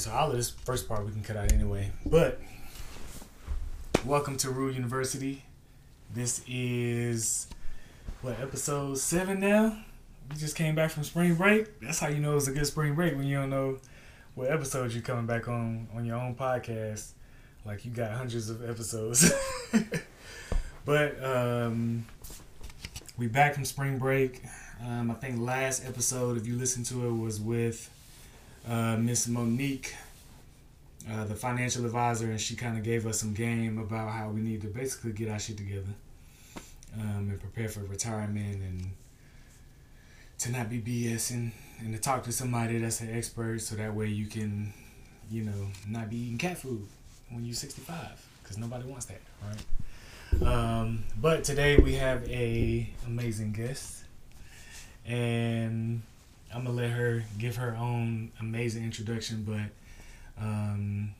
so all of this first part we can cut out anyway. But welcome to Rule University. This is what episode seven now. We just came back from spring break. That's how you know it's a good spring break when you don't know what episodes you're coming back on on your own podcast. Like you got hundreds of episodes. but um, we back from spring break. Um, I think last episode, if you listen to it, was with uh, Miss Monique, uh, the financial advisor, and she kind of gave us some game about how we need to basically get our shit together um, and prepare for retirement and to not be BSing and to talk to somebody that's an expert so that way you can, you know, not be eating cat food when you're 65 because nobody wants that, right? Um, but today we have a amazing guest and I'm gonna let her give her own amazing introduction, but um,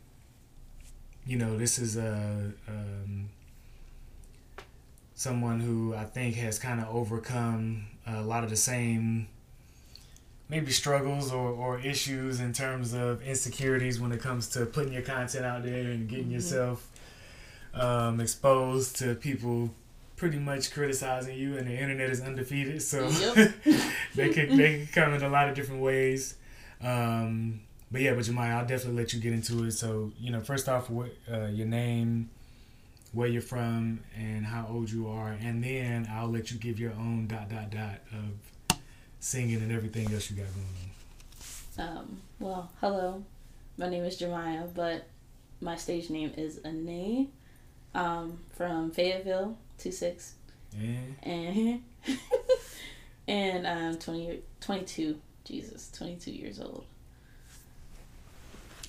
you know, this is a um, someone who I think has kind of overcome a lot of the same maybe struggles or, or issues in terms of insecurities when it comes to putting your content out there and getting mm-hmm. yourself um, exposed to people pretty much criticizing you, and the internet is undefeated. So yep. they could they could come in a lot of different ways. Um, but yeah, but Jemiah, I'll definitely let you get into it. So you know, first off, what uh, your name, where you're from, and how old you are, and then I'll let you give your own dot dot dot of singing and everything else you got going on. Um, well, hello, my name is Jemiah, but my stage name is Anayé. Um, from Fayetteville, two six. Yeah. And and I'm 20, 22. Jesus, 22 years old.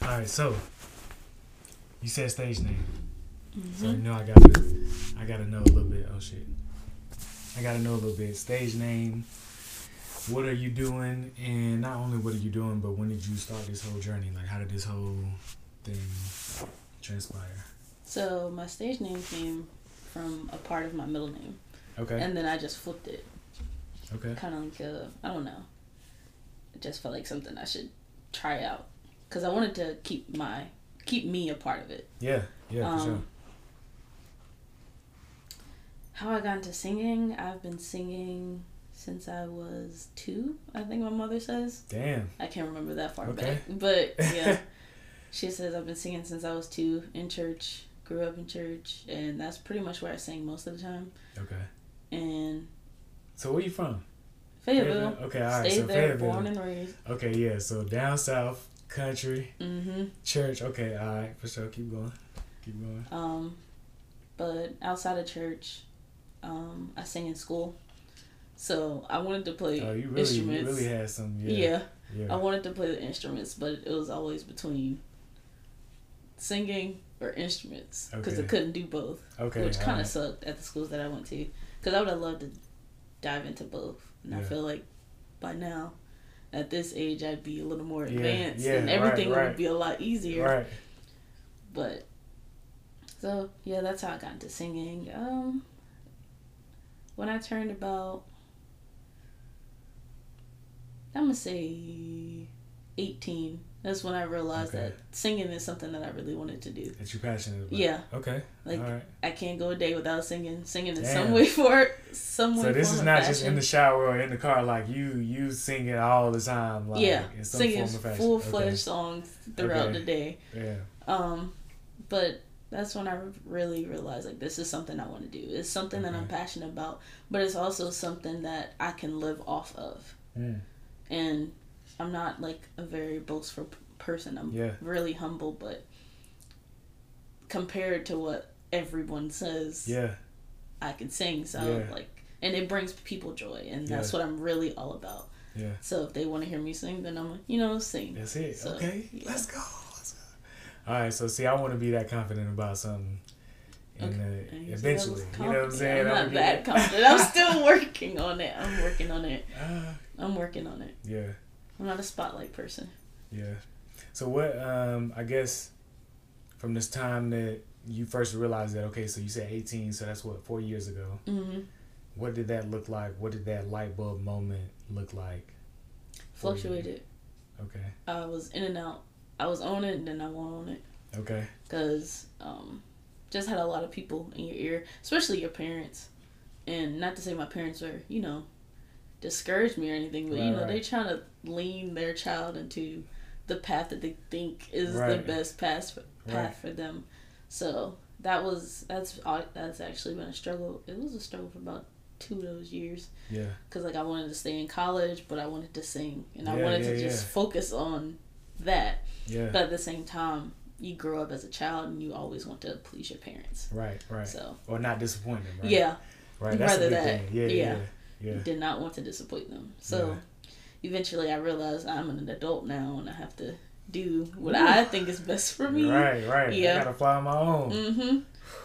All right, so you said stage name. Mm-hmm. So you know I gotta I gotta know a little bit. Oh shit. I gotta know a little bit. Stage name. What are you doing? And not only what are you doing, but when did you start this whole journey? Like how did this whole thing transpire? So my stage name came from a part of my middle name. Okay. And then I just flipped it. Okay. Kind of like a, I don't know. It just felt like something I should try out because I wanted to keep my keep me a part of it. Yeah, yeah, um, for sure. How I got into singing? I've been singing since I was two. I think my mother says. Damn. I can't remember that far okay. back, but yeah, she says I've been singing since I was two in church grew up in church, and that's pretty much where I sang most of the time. Okay. And. So where you from? Fayetteville. Okay, all right. Stayed so there, Fayetteville. born and raised. Okay, yeah. So down south, country, mm-hmm. church. Okay, all right, for sure. Keep going. Keep going. Um, but outside of church, um, I sing in school. So I wanted to play oh, you really, instruments. You really had some. Yeah. yeah. Yeah. I wanted to play the instruments, but it was always between singing or instruments because okay. I couldn't do both. Okay, which kind of right. sucked at the schools that I went to because I would have loved to dive into both, and yeah. I feel like by now, at this age, I'd be a little more advanced, yeah, yeah, and everything right, right. would be a lot easier. Right. But so yeah, that's how I got into singing. Um, when I turned about, I'm gonna say, eighteen that's when I realized okay. that singing is something that I really wanted to do. That you're passionate about. Yeah. Okay. Like I can't go a day without singing. Singing in some way for some way. So this is not just in the shower or in the car. Like you, you sing it all the time. Like, yeah. Singing full fledged okay. songs throughout okay. the day. Yeah. Um, but that's when I really realized like this is something I want to do. It's something that I'm passionate about, but it's also something that I can live off of. Mm. And I'm not like a very boastful person. I'm yeah. really humble, but compared to what everyone says, yeah, I can sing. So yeah. like, and it brings people joy, and that's yeah. what I'm really all about. Yeah. So if they want to hear me sing, then I'm like, you know sing. That's it. So, okay, yeah. let's go. Let's go. All right. So see, I want to be that confident about something. And okay. uh, eventually, you know what I'm saying? I'm not that confident. I'm still working on it. I'm working on it. Uh, I'm working on it. Yeah. I'm not a spotlight person. Yeah. So what? Um, I guess from this time that you first realized that, okay, so you said 18, so that's what four years ago. Mm-hmm. What did that look like? What did that light bulb moment look like? Fluctuated. Okay. I was in and out I was on it and then I won't on it. Okay. Because um, just had a lot of people in your ear, especially your parents. And not to say my parents were, you know, discouraged me or anything, but right, you know, right. they trying to lean their child into the path that they think is right. the best path for, path for them. So that was that's uh, that's actually been a struggle. It was a struggle for about two of those years. Yeah. Because like I wanted to stay in college, but I wanted to sing, and yeah, I wanted yeah, to just yeah. focus on that. Yeah. But at the same time, you grow up as a child, and you always want to please your parents. Right. Right. So. Or not disappoint them. Right? Yeah. Right. That's Rather that. Yeah. Yeah. yeah. Did not want to disappoint them. So. Eventually, I realized I'm an adult now, and I have to do what Ooh. I think is best for me. Right, right. Yeah. I gotta fly on my own. Mm-hmm.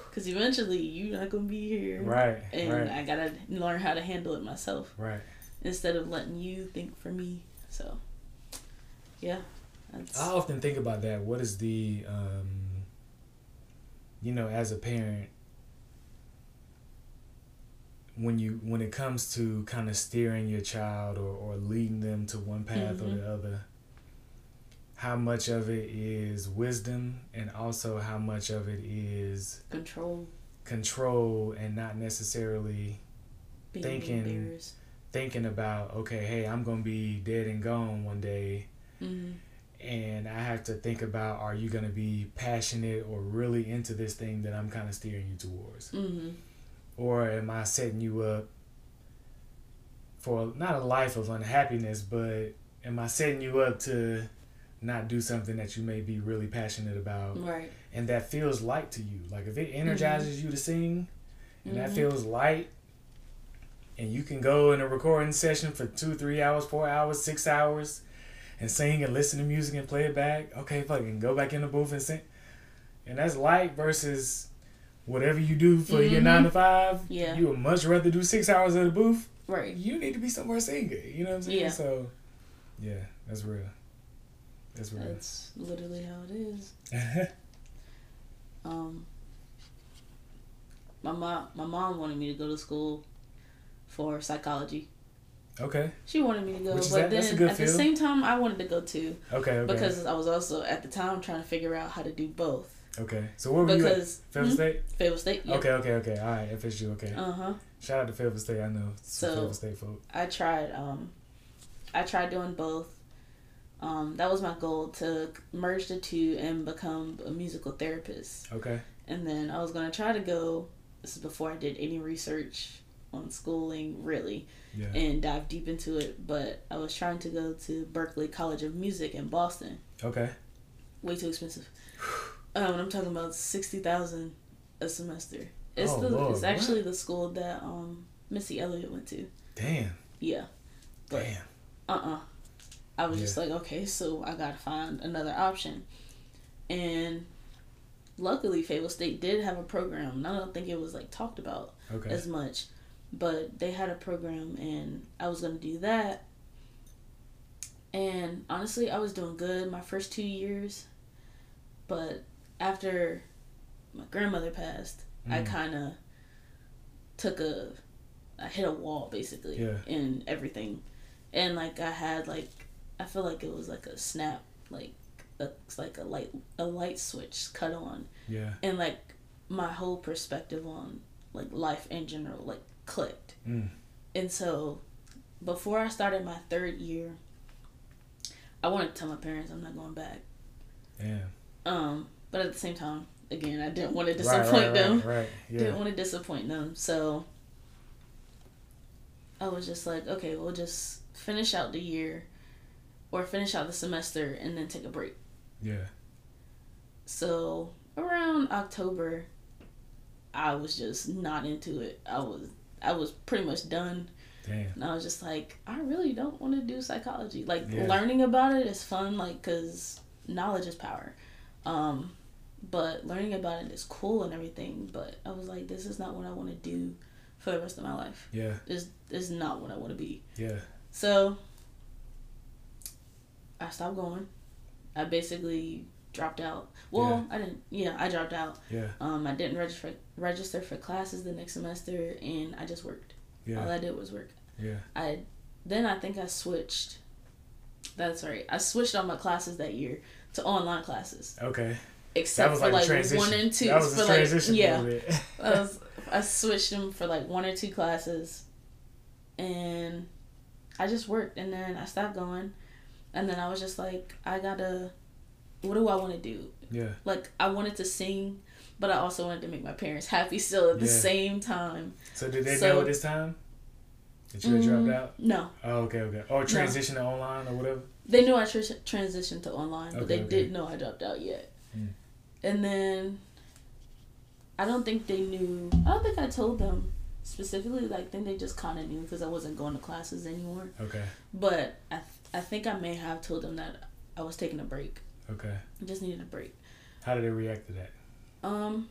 Because eventually you're not gonna be here. Right. And right. I gotta learn how to handle it myself. Right. Instead of letting you think for me. So, yeah. That's... I often think about that. What is the, um, you know, as a parent, when you when it comes to kind of steering your child or, or leading them to one path mm-hmm. or the other how much of it is wisdom and also how much of it is control control and not necessarily Being thinking thinking about okay hey i'm gonna be dead and gone one day mm-hmm. and i have to think about are you gonna be passionate or really into this thing that i'm kind of steering you towards mm-hmm. Or am i setting you up for not a life of unhappiness but am i setting you up to not do something that you may be really passionate about right and that feels light to you like if it energizes mm-hmm. you to sing and mm-hmm. that feels light and you can go in a recording session for two three hours four hours six hours and sing and listen to music and play it back okay fucking go back in the booth and sing and that's light versus whatever you do for mm-hmm. your nine to five yeah you would much rather do six hours at the booth right you need to be somewhere singing you know what i'm saying yeah. so yeah that's real that's real. That's literally how it is. um, my mom, my mom wanted me to go to school for psychology. Okay. She wanted me to go, but that, then at field. the same time, I wanted to go too. Okay, okay. Because I was also at the time trying to figure out how to do both. Okay. So where were because, you at? Fayetteville hmm? State? Fayetteville State, yeah. Okay, okay, okay. All right, FSU, okay. Uh-huh. Shout out to Fayetteville State, I know. So, Fayetteville State folk. I tried, um, I tried doing both. Um, that was my goal to merge the two and become a musical therapist. Okay. And then I was gonna try to go. This is before I did any research on schooling, really, yeah. and dive deep into it. But I was trying to go to Berklee College of Music in Boston. Okay. Way too expensive. um, I'm talking about sixty thousand a semester. It's oh, the Lord, it's actually what? the school that um Missy Elliott went to. Damn. Yeah. But, Damn. Uh uh-uh. uh I was yeah. just like, okay, so I gotta find another option. And luckily, Fayetteville State did have a program. And I don't think it was like talked about okay. as much, but they had a program, and I was gonna do that. And honestly, I was doing good my first two years, but after my grandmother passed, mm. I kind of took a, I hit a wall basically yeah. in everything, and like I had like I feel like it was like a snap, like a, like a light a light switch cut on. Yeah. And like my whole perspective on like life in general like clicked. Mm. And so before I started my third year, I wanted to tell my parents I'm not going back. Yeah. Um, but at the same time, again, I didn't want to disappoint right, right, them. Right, right. Yeah. Didn't want to disappoint them. So I was just like, okay, we'll just finish out the year or finish out the semester and then take a break. Yeah. So around October, I was just not into it. I was I was pretty much done. Damn. And I was just like, I really don't want to do psychology. Like yeah. learning about it is fun, like because knowledge is power. Um, but learning about it is cool and everything. But I was like, this is not what I want to do for the rest of my life. Yeah. This, this is not what I want to be. Yeah. So I stopped going. I basically dropped out. Well, yeah. I didn't. Yeah, I dropped out. Yeah. Um, I didn't register register for classes the next semester, and I just worked. Yeah. All I did was work. Yeah. I then I think I switched. That's right. I switched all my classes that year to online classes. Okay. Except for like, like one and two. That was for a transition like, yeah. I, was, I switched them for like one or two classes, and I just worked, and then I stopped going, and then I was just like, I gotta. What do I want to do? Yeah. Like I wanted to sing, but I also wanted to make my parents happy still at the yeah. same time. So did they so, know this time? That you had mm, dropped out? No. Oh, okay, okay. Or transition no. to online or whatever? They knew I tr- transitioned to online, but okay, they okay. didn't know I dropped out yet. Mm. And then I don't think they knew. I don't think I told them specifically. Like, then they just kind of knew because I wasn't going to classes anymore. Okay. But I, th- I think I may have told them that I was taking a break. Okay. I just needed a break. How did they react to that? Um,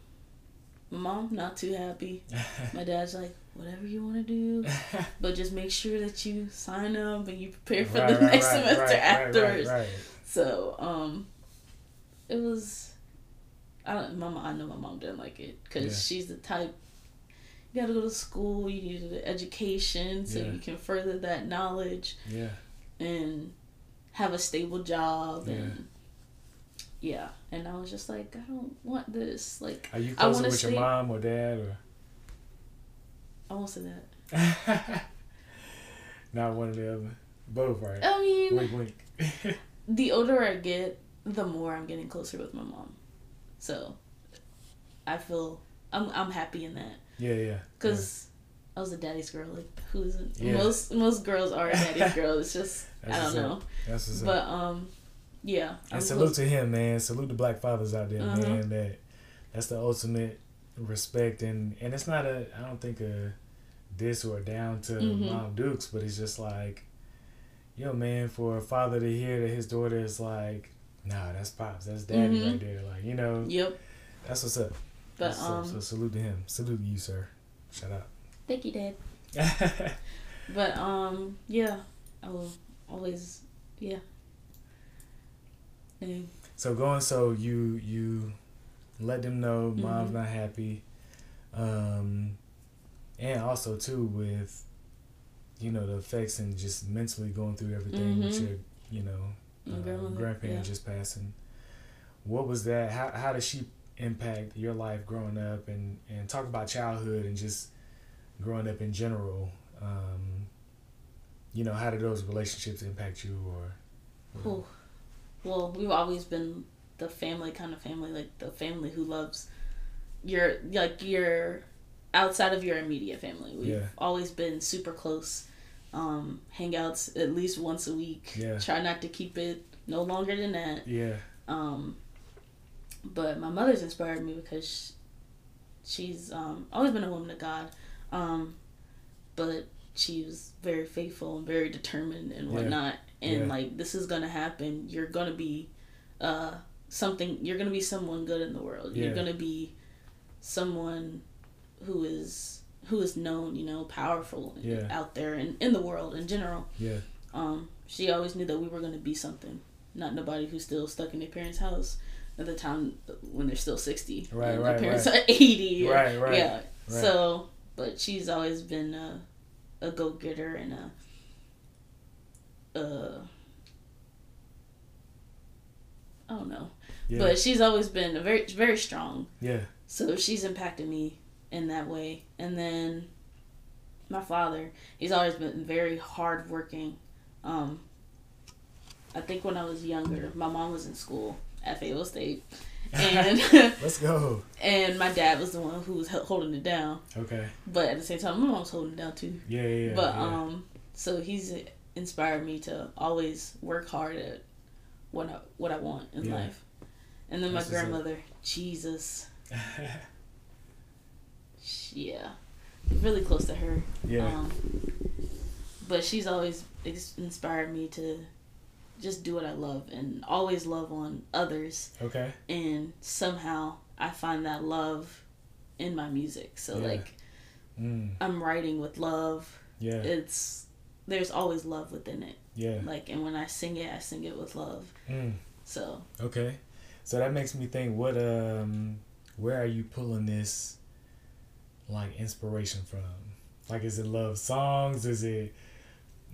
my mom not too happy. my dad's like, whatever you want to do, but just make sure that you sign up and you prepare for right, the right, next right, semester afterwards. So, um, it was. I don't. Mama, I know my mom didn't like it because yeah. she's the type. You got to go to school. You need an education so yeah. you can further that knowledge. Yeah. And have a stable job yeah. and yeah and i was just like i don't want this like are you closer with stay... your mom or dad or i won't say that not one or the other both right i mean wink wink the older i get the more i'm getting closer with my mom so i feel i'm, I'm happy in that yeah yeah because yeah. i was a daddy's girl like who's yeah. most most girls are a daddy's girl it's just i don't know That's but um yeah. And salute to him, man. Salute the black fathers out there, uh-huh. man. That that's the ultimate respect, and and it's not a I don't think a this or down to mm-hmm. Mom Dukes, but it's just like, yo, man, for a father to hear that his daughter is like, nah, that's pops, that's daddy mm-hmm. right there, like you know. Yep. That's what's up. But that's um. So salute to him. Salute to you, sir. Shut up. Thank you, Dad. but um, yeah, I will always, yeah. So going, so you you let them know mom's mm-hmm. not happy, um, and also too with, you know, the effects and just mentally going through everything mm-hmm. with your, you know, uh, grandparents yeah. just passing. What was that? How how did she impact your life growing up and and talk about childhood and just growing up in general? Um, you know, how did those relationships impact you or? well, we've always been the family kind of family, like the family who loves your like your outside of your immediate family. We've yeah. always been super close. Um, hangouts at least once a week. Yeah. Try not to keep it no longer than that. Yeah. Um, but my mother's inspired me because she's um, always been a woman of God. Um, but she was very faithful and very determined and whatnot and yeah. like this is gonna happen you're gonna be uh something you're gonna be someone good in the world yeah. you're gonna be someone who is who is known you know powerful yeah. out there and in the world in general yeah um she always knew that we were gonna be something not nobody who's still stuck in their parents house at the time when they're still 60 right and right their parents right. are 80 right right yeah right. so but she's always been a, a go-getter and a uh don't know. Yeah. But she's always been very very strong. Yeah. So she's impacted me in that way. And then my father, he's always been very hardworking. Um I think when I was younger, my mom was in school at Fayetteville State. And let's go. And my dad was the one who was holding it down. Okay. But at the same time, my mom was holding it down too. Yeah, yeah. yeah but yeah. um, so he's inspired me to always work hard at what I, what I want in yeah. life. And then That's my grandmother, Jesus. yeah, really close to her. Yeah. Um, but she's always inspired me to just do what I love and always love on others. Okay. And somehow I find that love in my music. So yeah. like mm. I'm writing with love. Yeah. It's there's always love within it. Yeah. Like, and when I sing it, I sing it with love. Mm. So. Okay, so that makes me think. What um, where are you pulling this, like inspiration from? Like, is it love songs? Is it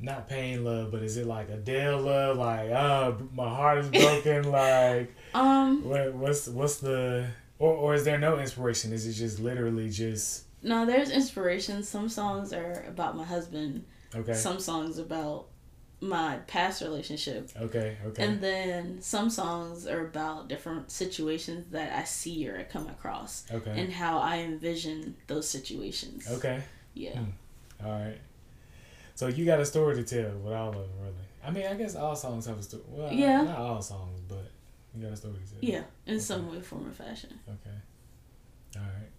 not pain love, but is it like Adele love? Like, uh, my heart is broken. like, um, what, what's what's the or or is there no inspiration? Is it just literally just? No, there's inspiration. Some songs are about my husband. Okay. Some songs about my past relationship. Okay, okay. And then some songs are about different situations that I see or I come across. Okay. And how I envision those situations. Okay. Yeah. Hmm. All right. So you got a story to tell with all of them, really. I mean, I guess all songs have a story. Well, yeah. Not all songs, but you got a story to tell. Yeah, in okay. some way, form, or fashion. Okay. All right.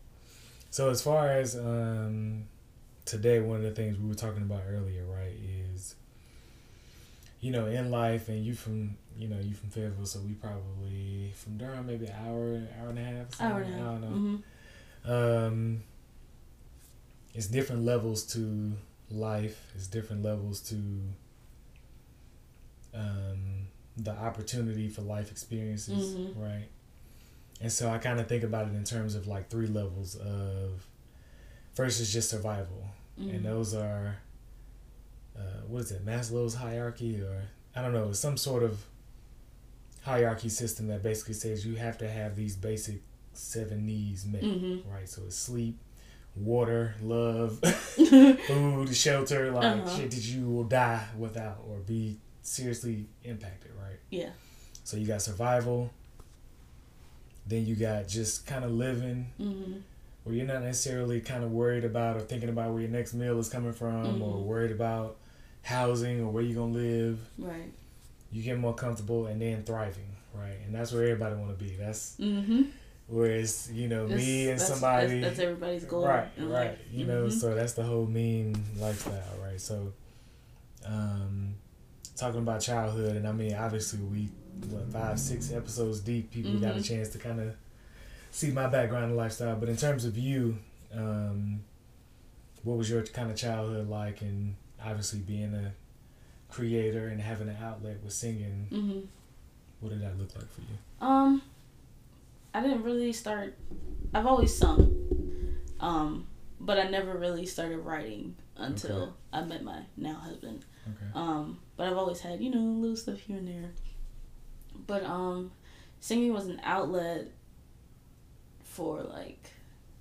So as far as um, today, one of the things we were talking about earlier, right, is you know, in life, and you from you know you from Fayetteville, so we probably from Durham, maybe an hour, hour and a half. Hour and a half. I don't know. Mm-hmm. Um, it's different levels to life. It's different levels to um, the opportunity for life experiences, mm-hmm. right? And so I kind of think about it in terms of like three levels of first is just survival, mm-hmm. and those are uh, what is it, Maslow's hierarchy, or I don't know, some sort of hierarchy system that basically says you have to have these basic seven needs met, mm-hmm. right? So it's sleep, water, love, food, shelter, like uh-huh. shit that you will die without or be seriously impacted, right? Yeah. So you got survival. Then you got just kind of living, mm-hmm. where you're not necessarily kind of worried about or thinking about where your next meal is coming from, mm-hmm. or worried about housing or where you're gonna live. Right. You get more comfortable and then thriving, right? And that's where everybody want to be. That's mm-hmm. whereas you know that's, me and somebody. That's, that's, everybody's goal. Right, right. You know, mm-hmm. so that's the whole mean lifestyle, right? So, um, talking about childhood, and I mean, obviously we what five, six episodes deep. People got a mm-hmm. chance to kind of see my background and lifestyle. But in terms of you, um, what was your kind of childhood like, and obviously being a creator and having an outlet with singing, mm-hmm. what did that look like for you? Um, I didn't really start. I've always sung, um, but I never really started writing until okay. I met my now husband. Okay. Um, but I've always had you know little stuff here and there. But um, singing was an outlet for like,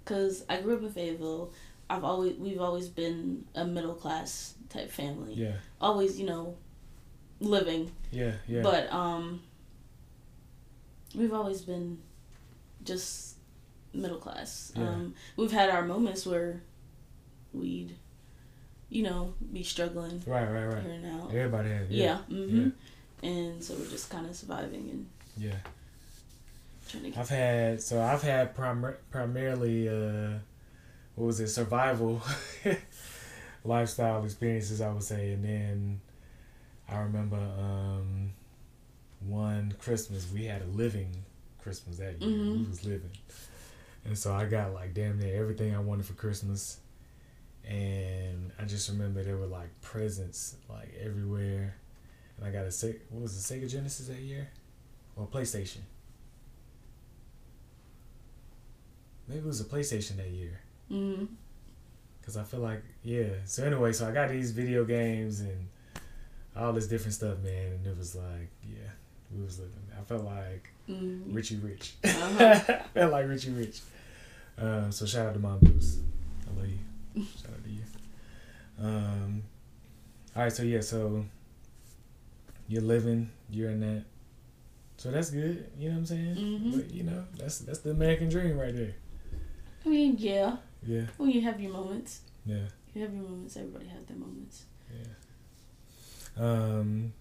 cause I grew up in Fayetteville. I've always we've always been a middle class type family. Yeah. Always, you know, living. Yeah, yeah. But um we've always been just middle class. Yeah. Um we've had our moments where we'd you know, be struggling. Right, right, right. Here and now. Everybody has. Yeah. yeah, mm-hmm. yeah. And so we're just kind of surviving and yeah. I've had so I've had prim- primarily uh what was it survival lifestyle experiences I would say. And then I remember um, one Christmas we had a living Christmas that year. Mm-hmm. we was living. And so I got like damn near everything I wanted for Christmas. And I just remember there were like presents like everywhere. And I got a Sega what was the Sega Genesis that year? Or PlayStation. Maybe it was a PlayStation that year Mm-hmm. Cause I feel like yeah. So anyway, so I got these video games and all this different stuff, man, and it was like yeah, we was living. I felt like mm-hmm. Richie Rich. Uh-huh. I felt like Richie Rich. Um, so shout out to Mom Deuce. I love you. shout out to you. Um, all right, so yeah, so you're living, you're in that. So that's good. You know what I'm saying? Mm-hmm. But you know, that's that's the American dream right there. I mean, yeah. Yeah. Well, you have your moments. Yeah. You have your moments. Everybody has their moments. Yeah. Um.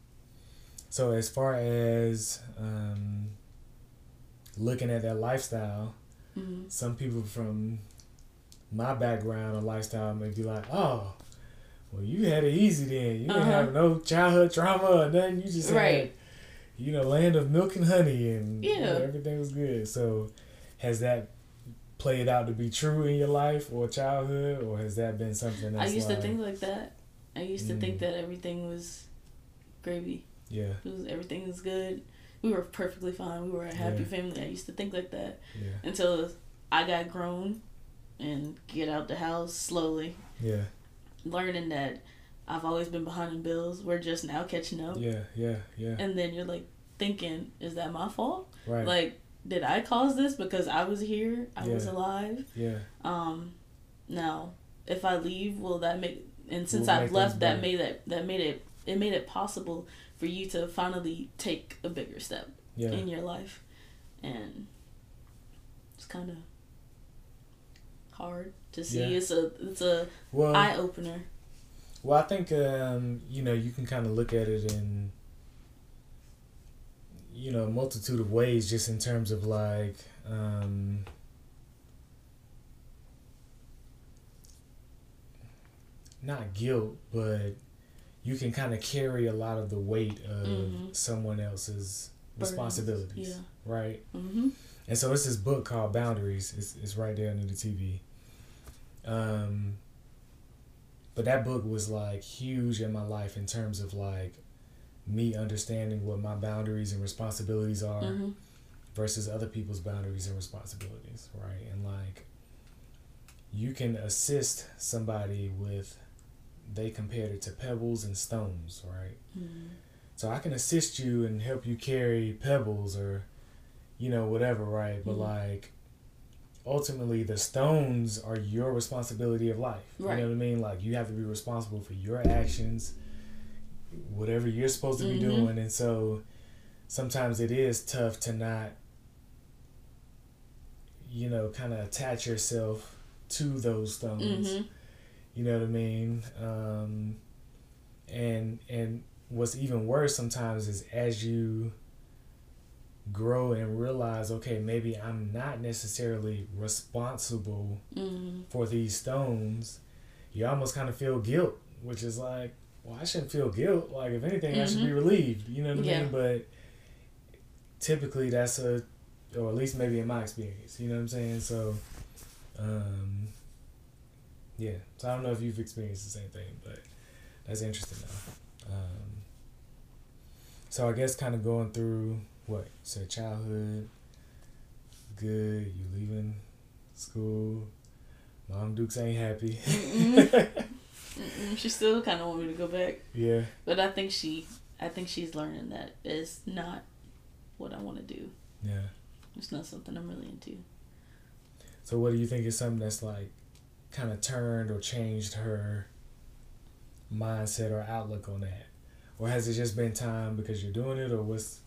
So as far as um, looking at that lifestyle, mm-hmm. some people from my background or lifestyle may be like, "Oh, well, you had it easy then. You didn't uh-huh. have no childhood trauma or nothing. You just right. had, you know, land of milk and honey, and yeah, you know, everything was good." So, has that played out to be true in your life or childhood, or has that been something? I used like, to think like that. I used to mm. think that everything was gravy. Yeah. It was everything was good. We were perfectly fine. We were a happy yeah. family. I used to think like that yeah. until I got grown and get out the house slowly. Yeah. Learning that I've always been behind in bills. We're just now catching up. Yeah, yeah, yeah. And then you're like thinking, is that my fault? Right. Like, did I cause this because I was here? I yeah. was alive. Yeah. Um, now, if I leave, will that make? And since we'll I've left, that made it that made it it made it possible for you to finally take a bigger step yeah. in your life, and it's kind of hard to see. Yeah. It's a it's a well, eye opener. Well, I think um, you know you can kind of look at it in you know a multitude of ways, just in terms of like. Um, not guilt, but you can kind of carry a lot of the weight of mm-hmm. someone else's responsibilities, yeah. right? Mm-hmm. And so it's this book called Boundaries. It's, it's right there under the TV. Um, but that book was like huge in my life in terms of like me understanding what my boundaries and responsibilities are mm-hmm. versus other people's boundaries and responsibilities, right? And like you can assist somebody with they compared it to pebbles and stones, right? Mm-hmm. So I can assist you and help you carry pebbles or you know whatever, right? But mm-hmm. like ultimately the stones are your responsibility of life. Right. You know what I mean? Like you have to be responsible for your actions, whatever you're supposed to be mm-hmm. doing. And so sometimes it is tough to not, you know, kind of attach yourself to those stones. Mm-hmm. You know what I mean? Um, and and what's even worse sometimes is as you grow and realize okay maybe i'm not necessarily responsible mm-hmm. for these stones you almost kind of feel guilt which is like well i shouldn't feel guilt like if anything mm-hmm. i should be mm-hmm. relieved you know what yeah. i mean but typically that's a or at least maybe in my experience you know what i'm saying so um yeah so i don't know if you've experienced the same thing but that's interesting though um so i guess kind of going through what? So childhood, good. You leaving school. Mom Dukes ain't happy. she still kind of want me to go back. Yeah. But I think she, I think she's learning that it's not what I want to do. Yeah. It's not something I'm really into. So what do you think is something that's like, kind of turned or changed her mindset or outlook on that, or has it just been time because you're doing it, or what's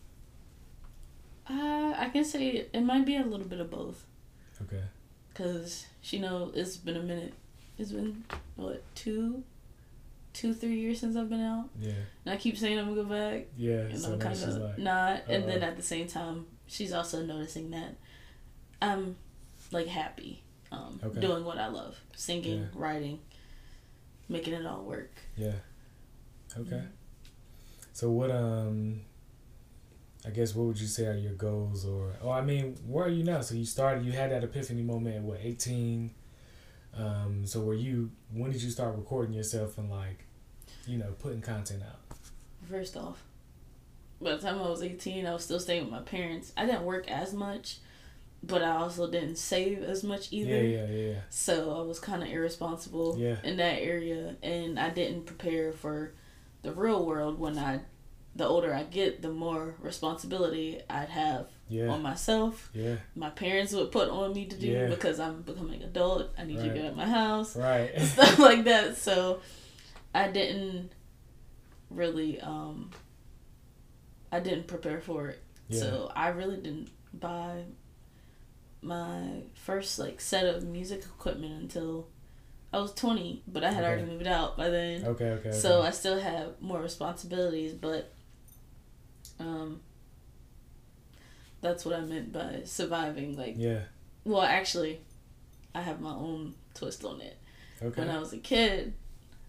uh, I can say it might be a little bit of both. Okay. Cause she know it's been a minute. It's been what two, two three years since I've been out. Yeah. And I keep saying I'm gonna go back. Yeah. And so I'm kind of like, not. Uh-oh. And then at the same time, she's also noticing that I'm like happy, um, okay. doing what I love, singing, yeah. writing, making it all work. Yeah. Okay. Mm-hmm. So what um I guess what would you say are your goals or oh I mean where are you now? So you started you had that epiphany moment at what eighteen. Um, so were you when did you start recording yourself and like, you know, putting content out? First off, by the time I was eighteen, I was still staying with my parents. I didn't work as much, but I also didn't save as much either. Yeah, yeah, yeah. So I was kind of irresponsible yeah. in that area, and I didn't prepare for the real world when I the older I get, the more responsibility I'd have yeah. on myself. Yeah. My parents would put on me to do yeah. because I'm becoming an adult. I need right. to get out my house. Right. And stuff like that. So I didn't really um I didn't prepare for it. Yeah. So I really didn't buy my first like set of music equipment until I was 20, but I had okay. already moved out by then. Okay, okay. So I still have more responsibilities, but um, that's what I meant by surviving. Like, yeah. Well, actually, I have my own twist on it. Okay. When I was a kid,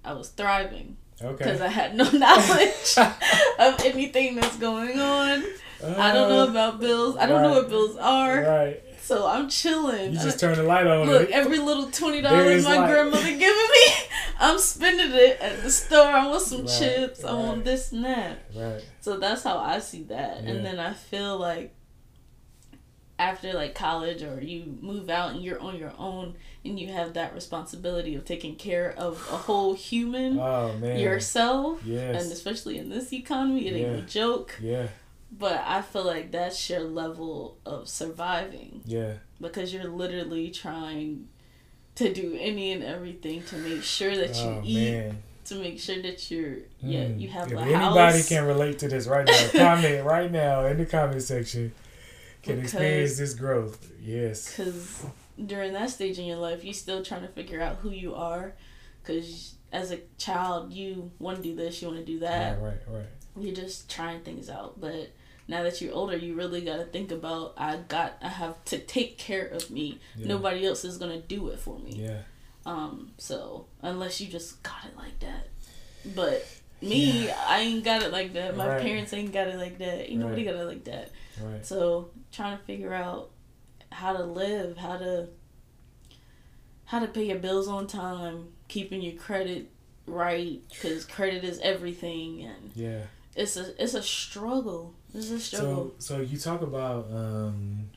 I was thriving. Okay. Because I had no knowledge of anything that's going on. Uh, I don't know uh, about bills. I don't right. know what bills are. Right. So I'm chilling. You just turn the light on. Look, every little twenty dollars my light. grandmother giving me, I'm spending it at the store. I want some right, chips. Right. I want this and that. Right. So that's how I see that, yeah. and then I feel like after like college or you move out and you're on your own and you have that responsibility of taking care of a whole human oh, yourself yes. and especially in this economy it yeah. ain't a joke yeah but i feel like that's your level of surviving yeah because you're literally trying to do any and everything to make sure that you oh, eat man. to make sure that you're yeah mm. you have if anybody can relate to this right now comment right now in the comment section. Can because, experience this growth. Yes. because during that stage in your life you're still trying to figure out who you are. Because as a child you want to do this you want to do that. Right right right. You're just trying things out. But now that you're older you really got to think about i got i have to take care of me yeah. nobody else is gonna do it for me yeah um, so unless you just got it like that, but me, yeah. I ain't got it like that. My right. parents ain't got it like that. Ain't right. nobody got it like that. Right. So trying to figure out how to live, how to how to pay your bills on time, keeping your credit right, because credit is everything, and yeah, it's a it's a struggle. It's a struggle. So so you talk about um,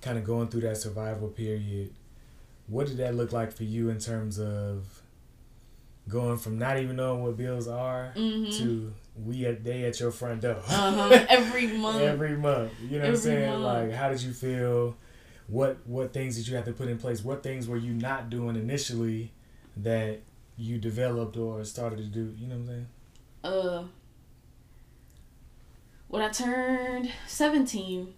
kind of going through that survival period. What did that look like for you in terms of going from not even knowing what bills are mm-hmm. to we at day at your front door? Uh-huh. every month. Every month. You know every what i'm saying? month. like how did you feel? What what things did you have to put in place? What things were you not doing initially that you developed or started to do? You know what i'm saying? Uh when i turned 17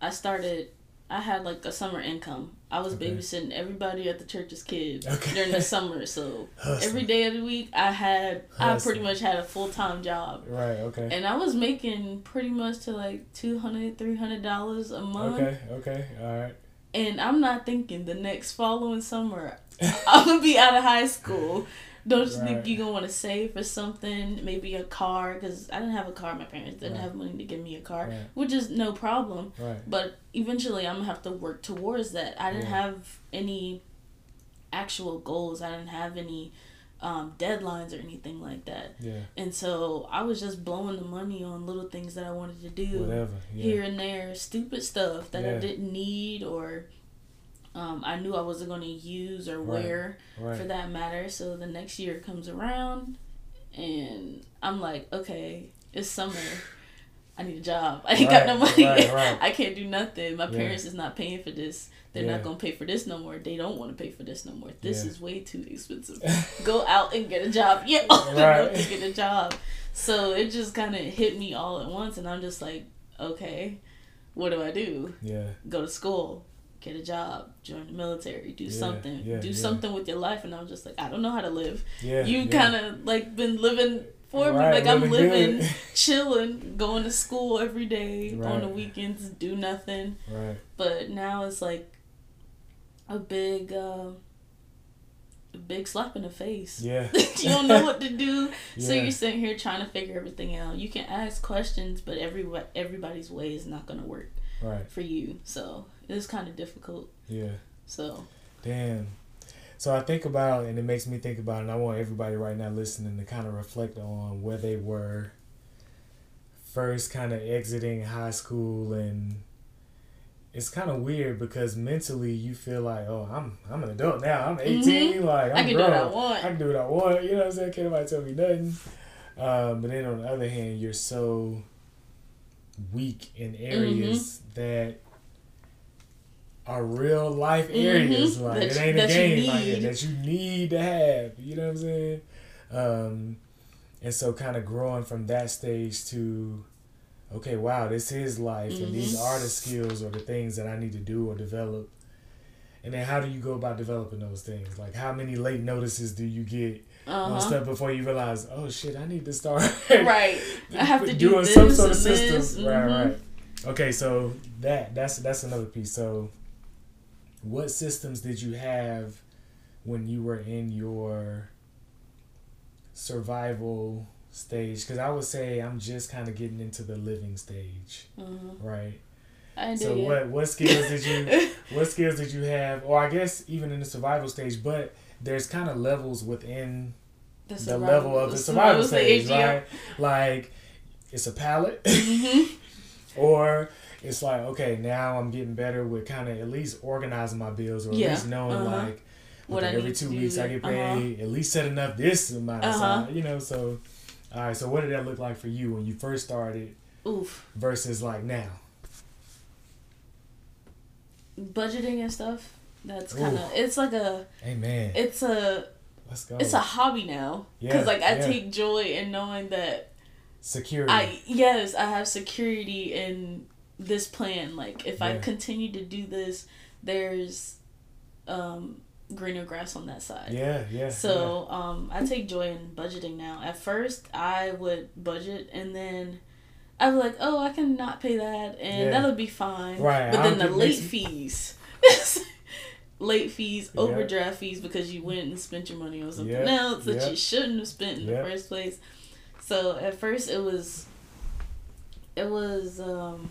i started I had like a summer income. I was okay. babysitting everybody at the church's kids okay. during the summer. So every day of the week, I had. I pretty much had a full time job. Right. Okay. And I was making pretty much to like 200 300 dollars a month. Okay. Okay. All right. And I'm not thinking the next following summer I'm gonna be out of high school don't you right. think you're gonna want to save for something? Maybe a car, because I didn't have a car. My parents didn't right. have money to give me a car, right. which is no problem. But eventually, I'm gonna have to work towards that. I didn't yeah. have any actual goals. I didn't have any um, deadlines or anything like that. Yeah. And so I was just blowing the money on little things that I wanted to do Whatever, yeah. here and there, stupid stuff that yeah. I didn't need or um, I knew I wasn't going to use or wear right. for that matter. So the next year comes around, and I'm like, okay, it's summer. I need a job. I ain't right, got no money. Right, I can't do nothing. My yeah. parents is not paying for this. They're yeah. not gonna pay for this no more. They don't want to pay for this no more. This yeah. is way too expensive. Go out and get a job. Yeah, right. to get a job. So it just kind of hit me all at once, and I'm just like, okay, what do I do? Yeah. Go to school get a job, join the military, do yeah, something, yeah, do yeah. something with your life. And I was just like, I don't know how to live. Yeah, you kind of like been living for right, me, like I'm living, chilling, going to school every day right. on the weekends, do nothing. Right. But now it's like a big. Uh, a big slap in the face. Yeah. you don't know what to do. So you're sitting here trying to figure everything out. You can ask questions, but every everybody's way is not gonna work right. for you. So it's kind of difficult. Yeah. So. Damn. So I think about, and it makes me think about, and I want everybody right now listening to kind of reflect on where they were first kind of exiting high school and it's kind of weird because mentally you feel like, oh, I'm I'm an adult now. I'm 18. Mm-hmm. Like I'm I can grown. do what I want. I can do what I want. You know what I'm saying? Can't nobody tell me nothing. Um, but then on the other hand, you're so weak in areas mm-hmm. that are real life mm-hmm. areas. Mm-hmm. Like that, it ain't a game like it, that you need to have. You know what I'm saying? Um, and so kind of growing from that stage to okay, wow, this is life mm-hmm. and these are the skills or the things that I need to do or develop. And then how do you go about developing those things? Like how many late notices do you get uh-huh. on stuff before you realize, oh shit, I need to start right. I have to do doing some sort of system. Right, mm-hmm. right. Okay, so that that's that's another piece. So what systems did you have when you were in your survival stage? Because I would say I'm just kind of getting into the living stage, mm-hmm. right? I so what what skills did you what skills did you have, or I guess even in the survival stage, but there's kind of levels within the, the level of the survival, survival stage, right? Like it's a palette, mm-hmm. or it's like okay, now I'm getting better with kind of at least organizing my bills or yeah. at least knowing uh-huh. like okay, every two weeks I get uh-huh. paid, uh-huh. at least set enough this amount uh-huh. you know. So, all right. So, what did that look like for you when you first started? Oof. Versus like now. Budgeting and stuff. That's kind of it's like a. Amen. It's a. Let's go. It's a hobby now. Because yeah, like I yeah. take joy in knowing that. Security. I yes I have security in this plan. Like if yeah. I continue to do this, there's um greener grass on that side. Yeah, yeah. So yeah. um I take joy in budgeting now. At first I would budget and then I was like, oh, I can not pay that and yeah. that'll be fine. Right. But then the late fees. late fees, overdraft fees because you went and spent your money on something else that you shouldn't have spent in the first place. So at first it was it was um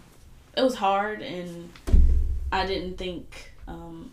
it was hard and I didn't think um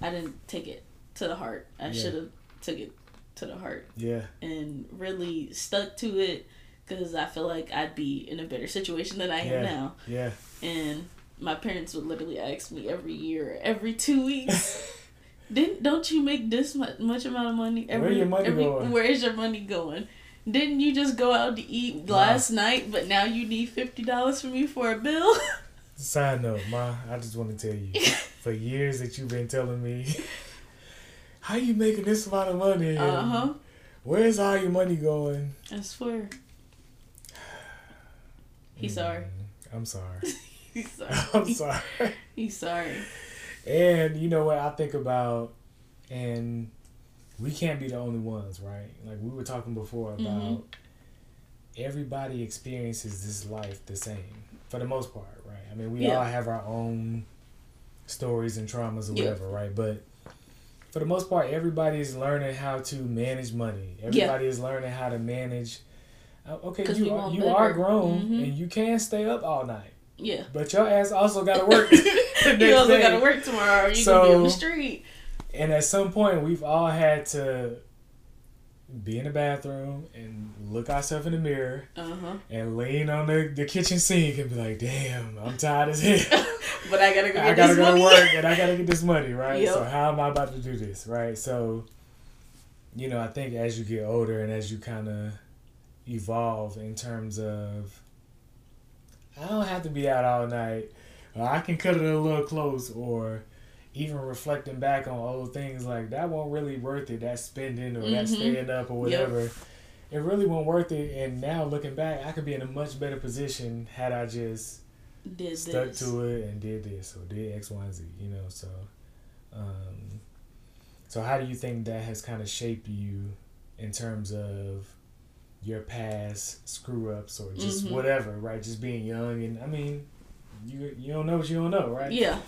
I didn't take it to the heart. I yeah. should have took it to the heart. Yeah. And really stuck to it because I feel like I'd be in a better situation than I am now. Yeah. And my parents would literally ask me every year, every two weeks. Didn't don't you make this much, much amount of money every Where your money every, going? Where's your money going? Didn't you just go out to eat last night, but now you need fifty dollars from me for a bill? Side note, Ma, I just want to tell you, for years that you've been telling me, how you making this amount of money? Uh huh. Where's all your money going? I swear. He's mm, sorry. I'm sorry. Sorry. I'm sorry. He's sorry. And you know what I think about, and we can't be the only ones, right? Like we were talking before about mm-hmm. everybody experiences this life the same for the most part, right? I mean, we yeah. all have our own stories and traumas or whatever, right? But for the most part, everybody is learning how to manage money. Everybody yeah. is learning how to manage. Uh, okay, you are, you are grown mm-hmm. and you can stay up all night. Yeah. But your ass also got to work. you also got to work tomorrow. You so, gonna be on the street. And at some point, we've all had to be in the bathroom and look ourselves in the mirror uh-huh. and lean on the, the kitchen sink and be like, "Damn, I'm tired as hell." but I gotta go. I gotta go money. to work and I gotta get this money, right? Yep. So how am I about to do this, right? So, you know, I think as you get older and as you kind of evolve in terms of, I don't have to be out all night. I can cut it a little close, or even reflecting back on old things like that won't really worth it. That spending or mm-hmm. that staying up or whatever. Yep. It really won't worth it. And now looking back, I could be in a much better position had I just did stuck this. to it and did this or did X, Y, and Z. You know, so. Um, so how do you think that has kind of shaped you in terms of your past screw ups or just mm-hmm. whatever, right? Just being young and I mean, you you don't know what you don't know, right? Yeah.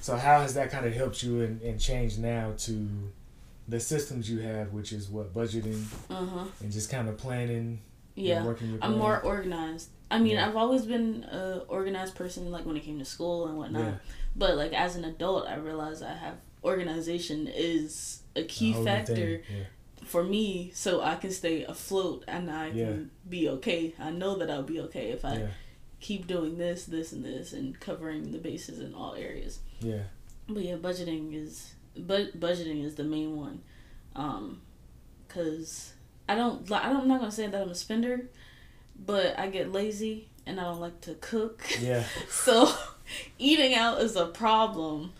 So how has that kind of helped you and, and changed now to the systems you have, which is what budgeting uh-huh. and just kind of planning. Yeah, working I'm more organized. I mean, yeah. I've always been a organized person, like when it came to school and whatnot. Yeah. But like as an adult, I realized I have organization is a key factor yeah. For me, so I can stay afloat and I can be okay. I know that I'll be okay if I keep doing this, this, and this, and covering the bases in all areas. Yeah. But yeah, budgeting is but budgeting is the main one, um, cause I don't I don't, I'm not gonna say that I'm a spender, but I get lazy and I don't like to cook. Yeah. so, eating out is a problem.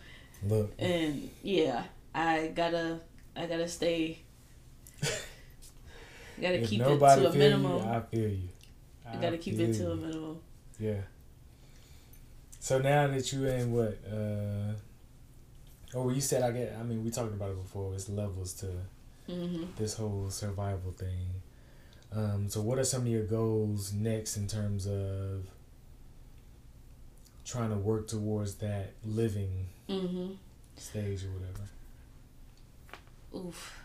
Look. And yeah, I gotta I gotta stay. Gotta keep it to a minimum. You, I feel you. I, I gotta keep it to you. a minimum. Yeah. So now that you in what? Uh, oh, you said I get. I mean, we talked about it before. It's levels to mm-hmm. this whole survival thing. Um, so, what are some of your goals next in terms of trying to work towards that living mm-hmm. stage or whatever? Oof.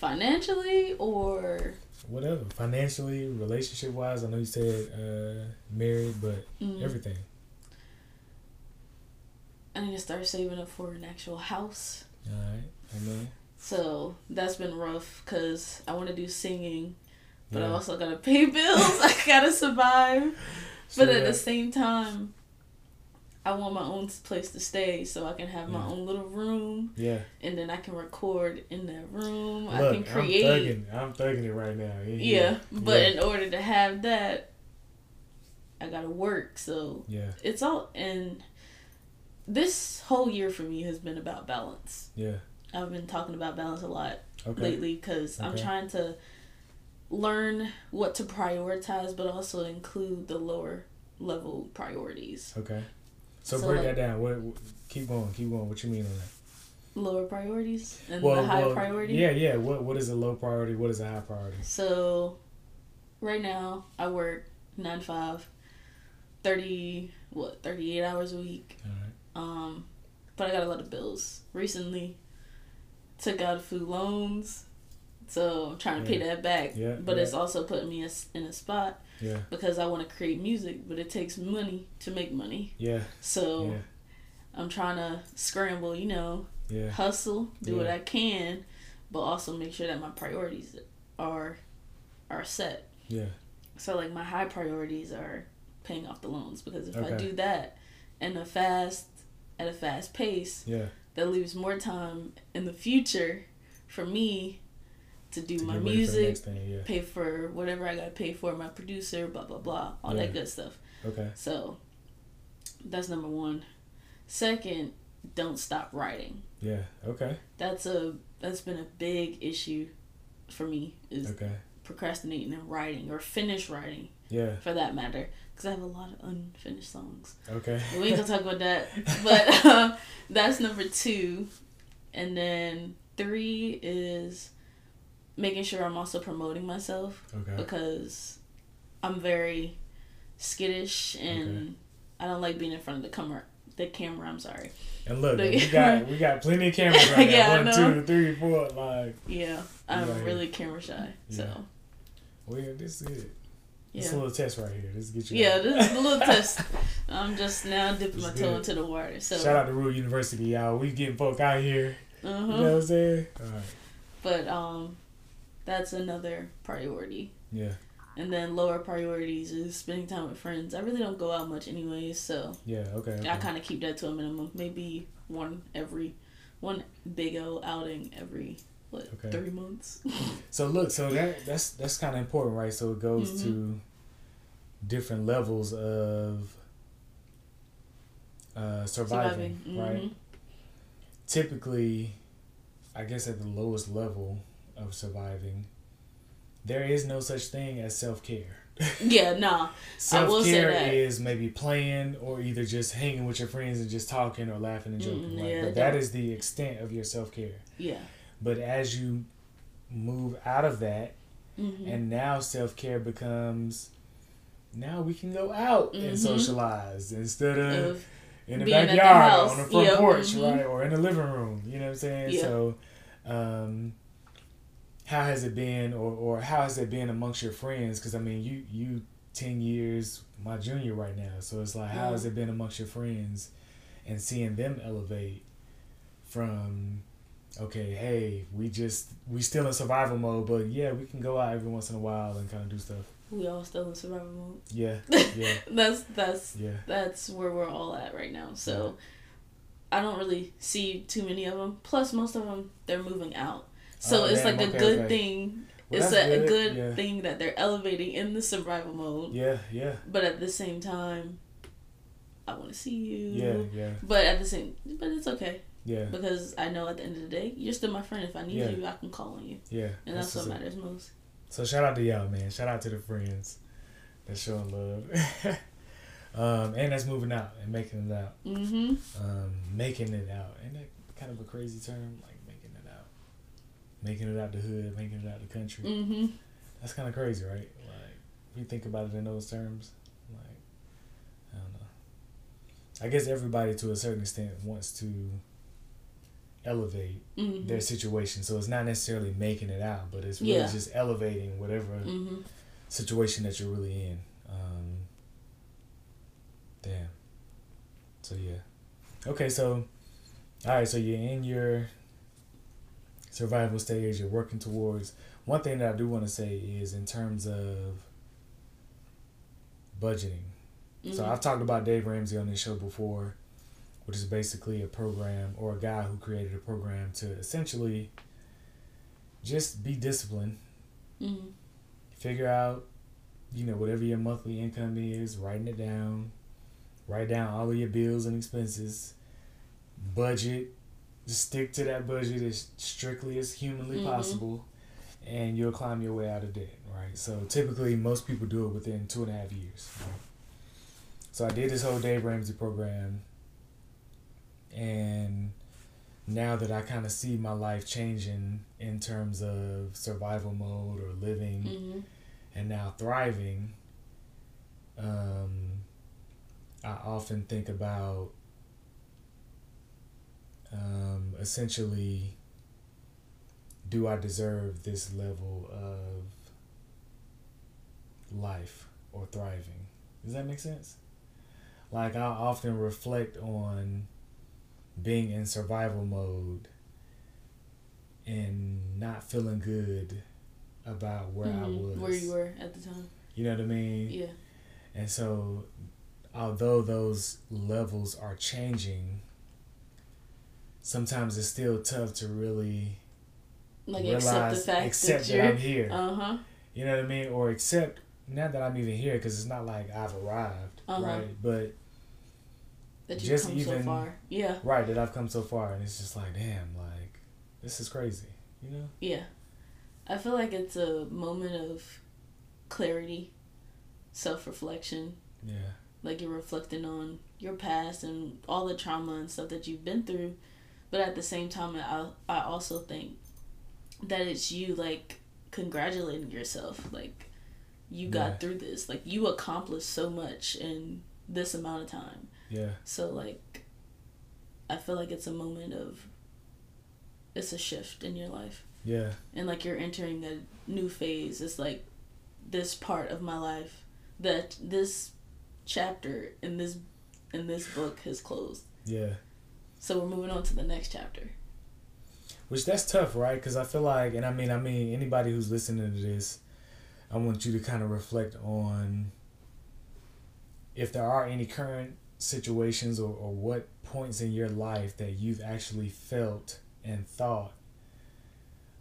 Financially or? Whatever. Financially relationship wise i know you said uh, married but mm. everything. I need to start saving up for an actual house. All right amen so that's been rough because i want to do singing but yeah. i also gotta pay bills. I gotta survive. But at the same time I want my own place to stay so I can have yeah. my own little room. Yeah. And then I can record in that room. Look, I can create. I'm thugging, I'm thugging it right now. Yeah. yeah but yeah. in order to have that, I gotta work. So yeah, it's all and this whole year for me has been about balance. Yeah. I've been talking about balance a lot okay. lately because okay. I'm trying to learn what to prioritize, but also include the lower level priorities. Okay. So, so break like, that down. What, what, Keep going. Keep going. What you mean on that? Lower priorities and well, the high well, priority. Yeah, yeah. What What is a low priority? What is a high priority? So, right now I work nine five. 30 what 38 hours a week um but i got a lot of bills recently took out a few loans so I'm trying to yeah. pay that back. Yeah, but yeah. it's also putting me in a spot. Yeah. Because I want to create music, but it takes money to make money. Yeah. So yeah. I'm trying to scramble, you know, yeah. hustle, do what I can, but also make sure that my priorities are are set. Yeah. So like my high priorities are paying off the loans because if okay. I do that in a fast at a fast pace, yeah. that leaves more time in the future for me to do to my music, thing, yeah. pay for whatever I gotta pay for, my producer, blah blah blah, all yeah. that good stuff. Okay. So that's number one. Second, don't stop writing. Yeah. Okay. That's a that's been a big issue for me is okay. procrastinating and writing or finish writing. Yeah. For that matter, because I have a lot of unfinished songs. Okay. we ain't gonna talk about that, but uh, that's number two, and then three is making sure I'm also promoting myself. Okay. Because I'm very skittish and okay. I don't like being in front of the camera. The camera, I'm sorry. And look, we got we got plenty of cameras right yeah, now. One, two, three, four, like. Yeah, I'm really camera shy. Yeah. So. Well, yeah, this is good. Yeah. This a little test right here. This is get you. Yeah, out. this is a little test. I'm just now dipping my toe into the water. So shout out to Rural University, y'all. We getting folk out here. Uh-huh. You know what I'm saying? All right. But um, that's another priority. Yeah. And then lower priorities is spending time with friends. I really don't go out much anyways, so yeah, okay. okay. I kind of keep that to a minimum. Maybe one every, one big old outing every what okay. three months. so look, so that that's that's kind of important, right? So it goes mm-hmm. to different levels of uh, surviving, surviving. right? Mm-hmm. Typically, I guess at the lowest level, of surviving, there is no such thing as self care. yeah, no. Self care is maybe playing or either just hanging with your friends and just talking or laughing and joking. Mm? Yeah, but that is the extent of your self care. Yeah. But as you move out of that, mm-hmm. and now self care becomes now we can go out mm-hmm. and socialize instead of, of in the backyard the on the front yep. porch, mm-hmm. right, or in the living room. You know what I'm saying? Yeah. So. Um, how has it been or, or how has it been amongst your friends? Because i mean you you 10 years my junior right now. So it's like how has it been amongst your friends and seeing them elevate from okay hey we just we still in survival mode but yeah we can go out every once in a while and kind of do stuff. We all still in survival mode. Yeah yeah. That's that's yeah. that's where we're all at right now. So yeah. i don't really see too many of them plus most of them they're moving out so oh, it's damn, like a good okay. thing. Well, it's a good, good yeah. thing that they're elevating in the survival mode. Yeah, yeah. But at the same time, I want to see you. Yeah, yeah. But at the same, but it's okay. Yeah. Because I know at the end of the day, you're still my friend. If I need yeah. you, I can call on you. Yeah. And that's, that's what matters most. So shout out to y'all, man. Shout out to the friends that's showing love. um, and that's moving out and making it out. Mm-hmm. Um, making it out. Ain't that kind of a crazy term? Like making it out the hood, making it out the country. Mm-hmm. That's kind of crazy, right? Like, if you think about it in those terms, like, I don't know. I guess everybody, to a certain extent, wants to elevate mm-hmm. their situation. So it's not necessarily making it out, but it's really yeah. just elevating whatever mm-hmm. situation that you're really in. Um, damn. So yeah. Okay, so all right, so you're in your survival stage you're working towards. One thing that I do want to say is in terms of budgeting, Mm-hmm. So I've talked about Dave Ramsey on this show before, which is basically a program or a guy who created a program to essentially just be disciplined. Mm-hmm. Figure out, you know, whatever your monthly income is, writing it down, write down all of your bills and expenses, budget, just stick to that budget as strictly as humanly mm-hmm. possible, and you'll climb your way out of debt, right? So typically, most people do it within two and a half years. Right? So I did this whole Dave Ramsey program, and now that I kind of see my life changing in terms of survival mode or living, mm-hmm. and now thriving, um, I often think about um, essentially, do I deserve this level of life or thriving? Does that make sense? Like, I often reflect on being in survival mode and not feeling good about where mm-hmm. I was. Where you were at the time. You know what I mean? Yeah. And so, although those levels are changing, sometimes it's still tough to really like realize, accept the fact accept that, that I'm here. Uh huh. You know what I mean? Or accept not that I'm even here because it's not like I've arrived, uh-huh. right? But that you've come even, so far. Yeah. Right, that I've come so far, and it's just like, damn, like this is crazy. You know? Yeah, I feel like it's a moment of clarity, self reflection. Yeah. Like you're reflecting on your past and all the trauma and stuff that you've been through but at the same time i i also think that it's you like congratulating yourself. Like you got yeah. through this. Like you accomplished so much in this amount of time. Yeah. So like i feel like it's a moment of it's a shift in your life. Yeah. And like you're entering a new phase. It's like this part of my life that this chapter in this in this book has closed. Yeah so we're moving on to the next chapter. Which that's tough, right? Because I feel like, and I mean, I mean, anybody who's listening to this, I want you to kind of reflect on if there are any current situations or, or what points in your life that you've actually felt and thought,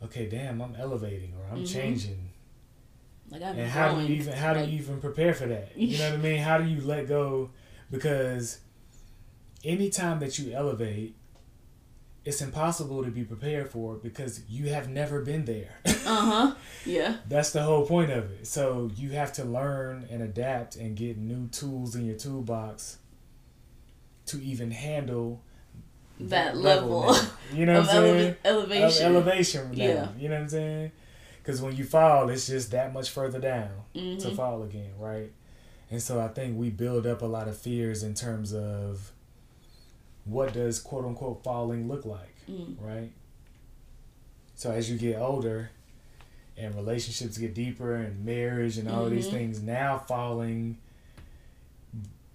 okay, damn, I'm elevating or I'm mm-hmm. changing. Like I'm and how do you even how like, do you even prepare for that? You know what I mean? How do you let go? Because anytime that you elevate, it's impossible to be prepared for because you have never been there. uh huh. Yeah. That's the whole point of it. So you have to learn and adapt and get new tools in your toolbox to even handle that, that level. level you know what I'm saying? elevation. Of elevation. Now, yeah. You know what I'm saying? Because when you fall, it's just that much further down mm-hmm. to fall again, right? And so I think we build up a lot of fears in terms of what does quote unquote falling look like, mm. right? So as you get older and relationships get deeper and marriage and all mm-hmm. these things, now falling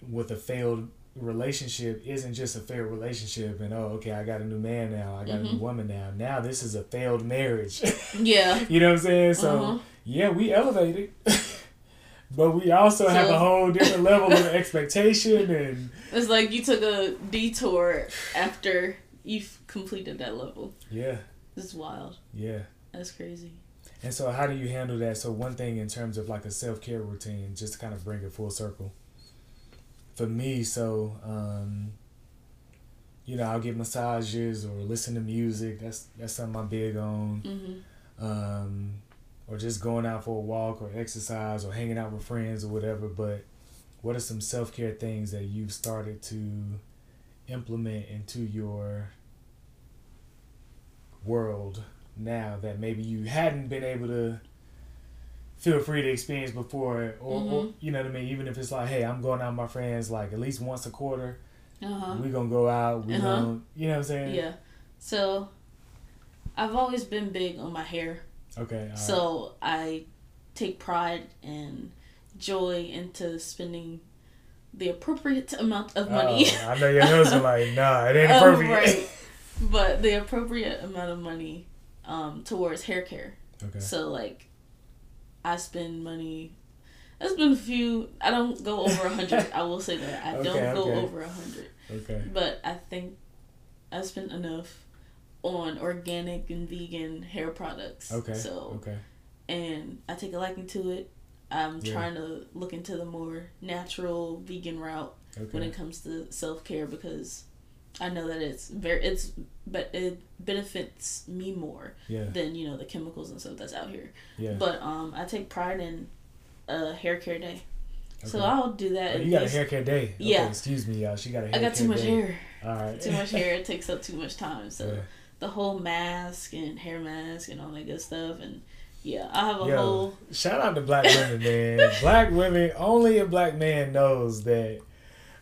with a failed relationship isn't just a failed relationship and oh okay I got a new man now I got mm-hmm. a new mm-hmm. woman now now this is a failed marriage yeah you know what I'm saying so uh-huh. yeah we elevated but we also so, have a whole different level of expectation and it's like you took a detour after you've completed that level. Yeah. It's wild. Yeah. That's crazy. And so how do you handle that? So one thing in terms of like a self-care routine just to kind of bring it full circle. For me so um you know i'll get massages or listen to music. That's that's something i'm big on. Mm-hmm. um or just going out for a walk or exercise or hanging out with friends or whatever. But what are some self care things that you've started to implement into your world now that maybe you hadn't been able to feel free to experience before or, mm-hmm. or, you know what I mean even if it's like hey I'm going out with my friends like at least once a quarter uh-huh. we gonna go out we uh-huh. gonna you know what I'm saying yeah so I've always been big on my hair Okay. So. I take pride and joy into spending the appropriate amount of money. Oh, I know your husband like, nah, it ain't oh, appropriate. right. But the appropriate amount of money um, towards hair care. Okay. So like I spend money There's been a few. I don't go over a hundred. I will say that I okay, don't go okay. over a hundred. Okay. But I think I spent enough on organic and vegan hair products. Okay. So. Okay. And I take a liking to it. I'm yeah. trying to look into the more natural vegan route okay. when it comes to self care because I know that it's very it's but it benefits me more yeah. than you know the chemicals and stuff that's out here. Yeah. But um, I take pride in a hair care day. Okay. So I'll do that. Oh, you got a hair care day. Okay, yeah. Excuse me, y'all. She got a hair. I got too much day. hair. All right. Too much hair. It takes up too much time. So yeah. The whole mask and hair mask and all that good stuff and yeah, I have a Yo, whole. Shout out to black women, man. black women. Only a black man knows that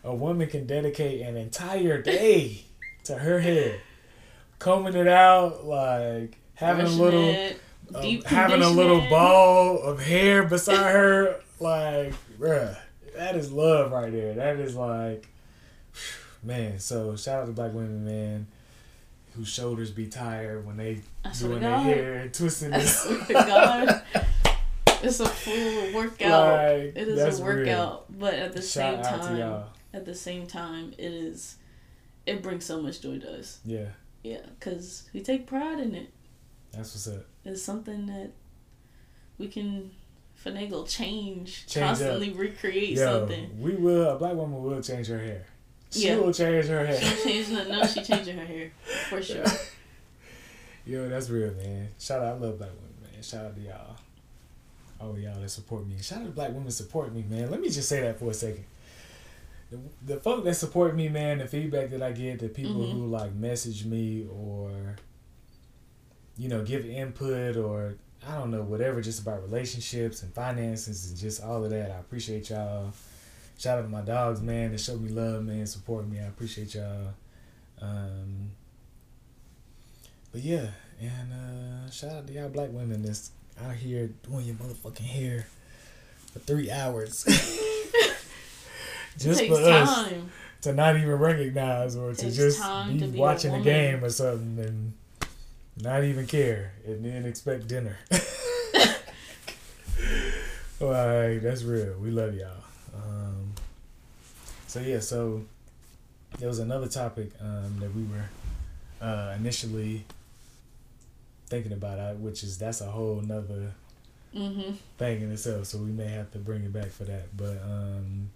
a woman can dedicate an entire day to her hair, combing it out, like having Brushing a little, um, having a little ball of hair beside her, like, bruh, that is love right there. That is like, man. So shout out to black women, man whose shoulders be tired when they doing their hair and twisting it. God. It's a full workout. Like, it is a workout, real. but at the Shout same time, at the same time, it is. It brings so much joy to us. Yeah. Yeah, because we take pride in it. That's what's up. It's something that we can finagle, change, change constantly up. recreate Yo, something. We will. A black woman will change her hair. She yeah. will change her hair. She'll change no, she changing her hair for sure. Yo, that's real, man. Shout out, I love black women, man. Shout out to y'all. Oh, y'all that support me. Shout out to black women support me, man. Let me just say that for a second. The, the folk that support me, man, the feedback that I get, the people mm-hmm. who like message me or, you know, give input or I don't know, whatever, just about relationships and finances and just all of that. I appreciate y'all shout out to my dogs, man, that show me love, man, support me. I appreciate y'all. Um, but yeah, and uh, shout out to y'all black women that's out here doing your motherfucking hair for three hours. just for us to not even recognize or to just be, to be watching a, a game or something and not even care and then expect dinner. like that's real. We love y'all. Um, so yeah, so there was another topic um, that we were uh, initially thinking about, uh, which is that's a whole nother mm-hmm. thing in itself. So we may have to bring it back for that. But um,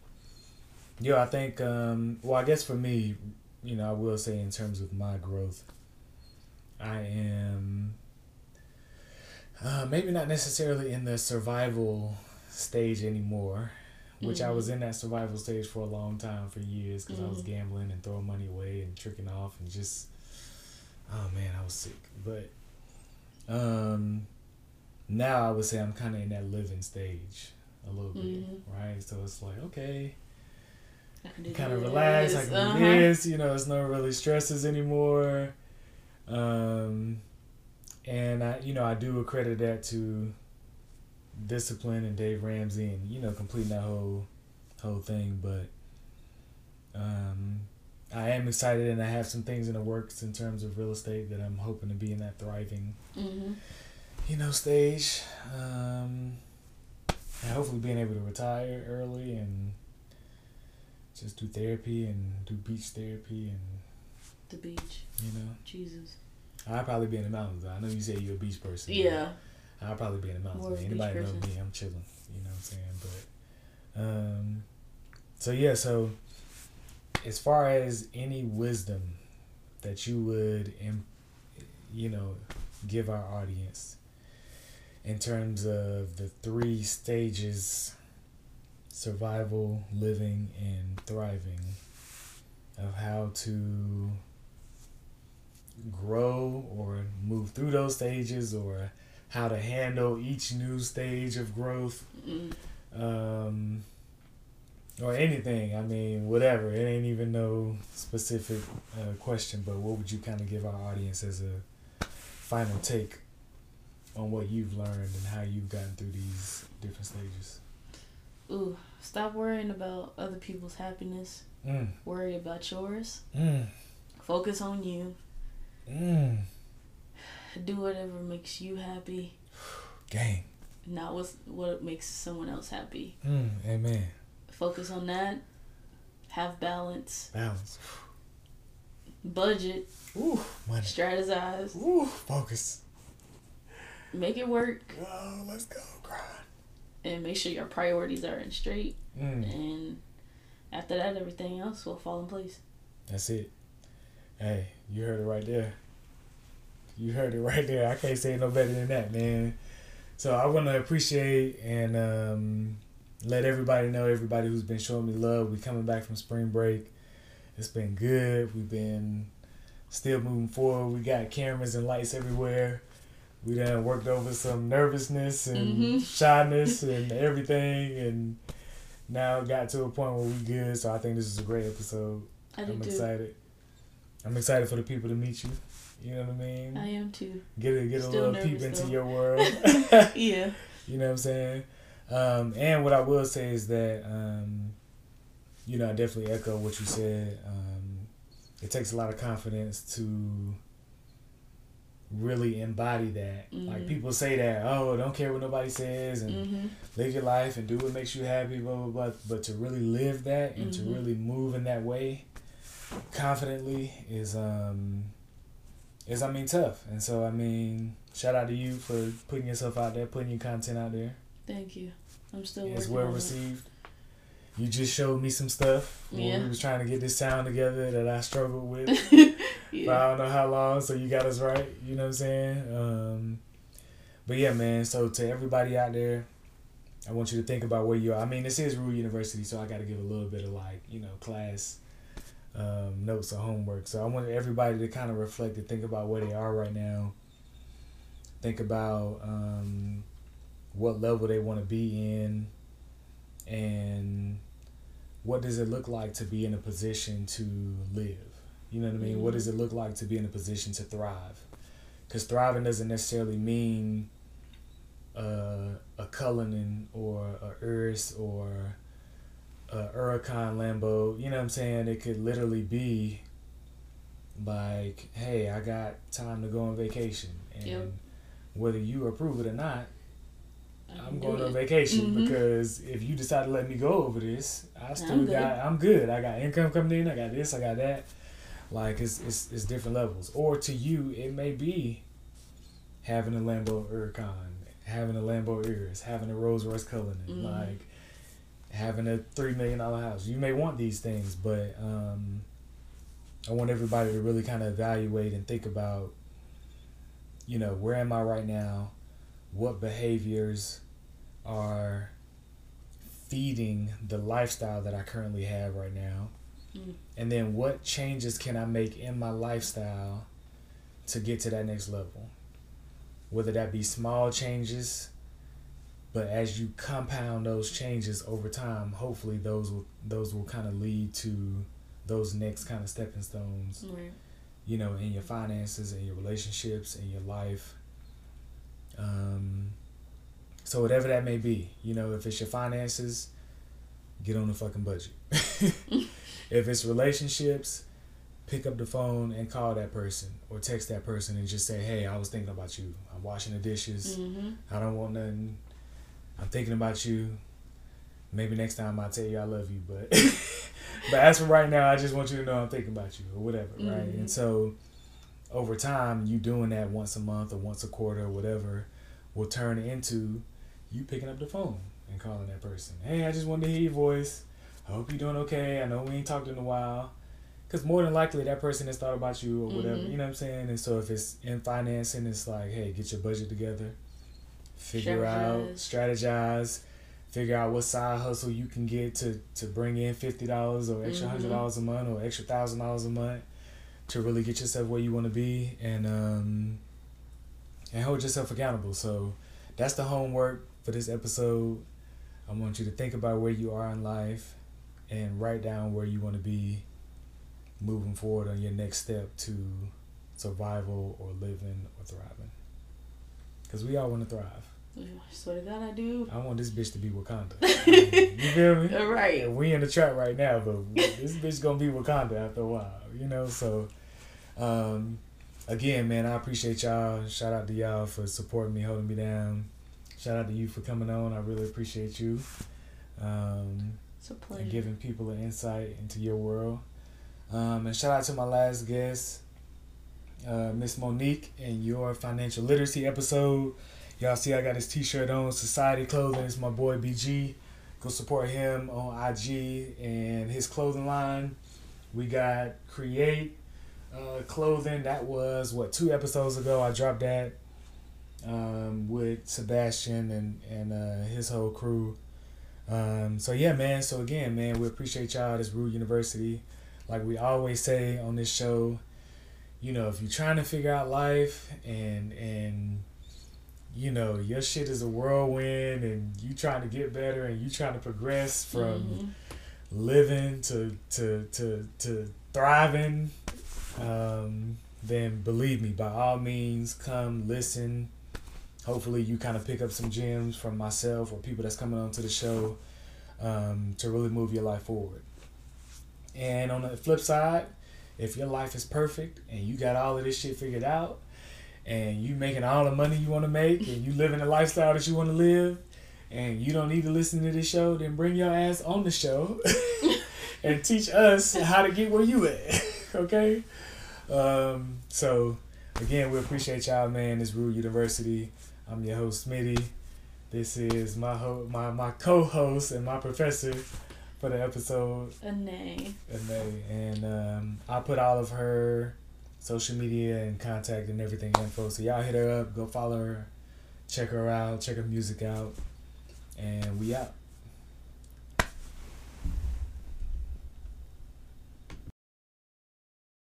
yeah, I think um, well, I guess for me, you know, I will say in terms of my growth, I am uh, maybe not necessarily in the survival stage anymore which mm-hmm. I was mm-hmm. in that survival stage for a long time for years because mm-hmm. I was mm-hmm. gambling and throwing money away and tricking off and just oh man I was sick but um now I would say I'm kind of in that living stage a little bit mm-hmm. right so it's like okay kind of relax I can uh-huh. do this you know it's no really stresses anymore um and I you know I do accredit that to discipline and Dave Ramsey and you know completing that whole whole thing. But um, I am excited and I have some things in the works in terms of real estate that I'm hoping to be in that thriving, mm-hmm. you know, stage. Um, and hopefully being able to retire early and just do therapy and do beach therapy and the beach. You know, Jesus. I'd probably be in the mountains. I know you say you're a beach person. Yeah. I'll probably be in the mountains. Anybody know me? I'm chilling. You know what I'm saying? But um, so yeah. So as far as any wisdom that you would, you know, give our audience in terms of the three stages survival, living, and thriving of how to grow or move through those stages or how to handle each new stage of growth. Mm-hmm. Um, or anything. I mean, whatever. It ain't even no specific uh, question, but what would you kind of give our audience as a final take on what you've learned and how you've gotten through these different stages? Ooh, stop worrying about other people's happiness. Mm. Worry about yours. Mm. Focus on you. Mm do whatever makes you happy. Gang. not what's what makes someone else happy. Mm, amen. Focus on that. Have balance. Balance. Budget. Ooh, money. Strategize. Ooh, focus. Make it work. Oh, let's go, grind. And make sure your priorities are in straight. Mm. And after that, everything else will fall in place. That's it. Hey, you heard it right there. You heard it right there. I can't say no better than that, man. So I want to appreciate and um, let everybody know, everybody who's been showing me love. We coming back from spring break. It's been good. We've been still moving forward. We got cameras and lights everywhere. We done worked over some nervousness and Mhm. shyness and everything, and now got to a point where we good. So I think this is a great episode. I too. excited. I'm excited for the people to meet you. You know what I mean? I am too. Get a get a Still little peep nervous, into though. your world. yeah. you know what I'm saying? Um, and what I will say is that um, you know I definitely echo what you said. Um, it takes a lot of confidence to really embody that. Like Mhm. people say that, oh, don't care what nobody says and Mm-hmm. live your life and do what makes you happy, blah blah blah. But to really live that and Mhm. to really move in that way confidently is um is I mean tough. And so I mean, shout out to you for putting yourself out there, putting your content out there. Thank you. I'm still It's well on it. received. You just showed me some stuff when Yeah. we was trying to get this sound together that I struggled with yeah. I don't know how long, so you got us right. You know what I'm saying? Um, but yeah, man. So to everybody out there, I want you to think about where you are. I mean, this is Rule University, so I got to give a little bit of like you know class um, notes or homework. So I want everybody to kind of reflect and think about where they are right now. Think about um, what level they want to be in, and what does it look like to be in a position to live. You know what I mean? What Mhm. does it look like to be in a position to thrive? Because thriving doesn't necessarily mean uh, a Cullinan or a Urus or a Huracan Lambo. You know what I'm saying? It could literally be like, hey, I got time to go on vacation. And Yep. whether you approve it or not, I'm going on vacation Mhm. because if you decide to let me go over this, I still I'm good. got I'm good. I got income coming in. I got this. I got that. Like it's it's, it's different levels. Or to you, it may be having a Lambo Huracan, having a Lambo Urus, having a Rolls Royce Cullinan, Mhm. like having a three million dollar house. You may want these things, but um, I want everybody to really kind of evaluate and think about, you know, where am I right now? What behaviors are feeding the lifestyle that I currently have right now? Mm. And then what changes can I make in my lifestyle to get to that next level? Whether that be small changes, but as you compound those changes over time, hopefully those will those will kind of lead to those next kind of stepping stones Right. you know, in your finances, in your relationships, in your life. Um, so whatever that may be, you know, if it's your finances, get on the fucking budget. if it's relationships, pick up the phone and call that person or text that person and just say, "Hey, I was thinking about you. I'm washing the dishes. Mm-hmm. I don't want nothing. I'm thinking about you. Maybe next time I'll tell you I love you, but but as for right now, I just want you to know I'm thinking about you or whatever, right? Mhm. And so over time, you doing that once a month or once a quarter or whatever will turn into you picking up the phone and calling that person. Hey, I just wanted to hear your voice. I hope you're doing okay. I know we ain't talked in a while. Because more than likely, that person has thought about you or whatever. Mhm. You know what I'm saying? And so if it's in financing, it's like, hey, get your budget together, figure out, strategize, figure out what side hustle you can get to, to bring in $50 or extra Mhm. $100 a month or extra $1,000 a month to really get yourself where you want to be and um, and hold yourself accountable. So that's the homework for this episode. I want you to think about where you are in life and write down where you want to be moving forward on your next step to survival or living or thriving. Because we all want to thrive. I swear to God, I do. I want this bitch to be Wakanda. you feel me? All right. Yeah, we in the trap right now, but this bitch gonna be Wakanda after a while, you know. So, um, again, man, I appreciate y'all. Shout out to y'all for supporting me, holding me down. Shout out to you for coming on. I really appreciate you. Um, it's a pleasure. And giving people an insight into your world. Um, and shout out to my last guest, uh, Miss Monique, and your financial literacy episode. Y'all see I got his t-shirt on, Society Clothing. It's my boy BG. Go support him on IG and his clothing line. We got Create uh, Clothing. That was, what, two episodes ago. I dropped that um, with Sebastian and, and uh, his whole crew. Um, so, yeah, man. So, again, man, we appreciate y'all. This Rue University. Like we always say on this show, you know, if you're trying to figure out life and and you know your shit is a whirlwind and you trying to get better and you trying to progress from mm-hmm. living to to to to thriving um, then believe me by all means come listen hopefully you kind of pick up some gems from myself or people that's coming onto the show um, to really move your life forward and on the flip side if your life is perfect and you got all of this shit figured out and you making all the money you want to make and you living the lifestyle that you want to live and you don't need to listen to this show, then bring your ass on the show and teach us how to get where you at. okay? Um, so again, we appreciate y'all, man. This Rue University. I'm your host, Smitty. This is my ho- my my co-host and my professor for the episode. Anayé. Anayé, and um, I put all of her social media and contact and everything info. So y'all hit her up, go follow her, check her out, check her music out, and we out.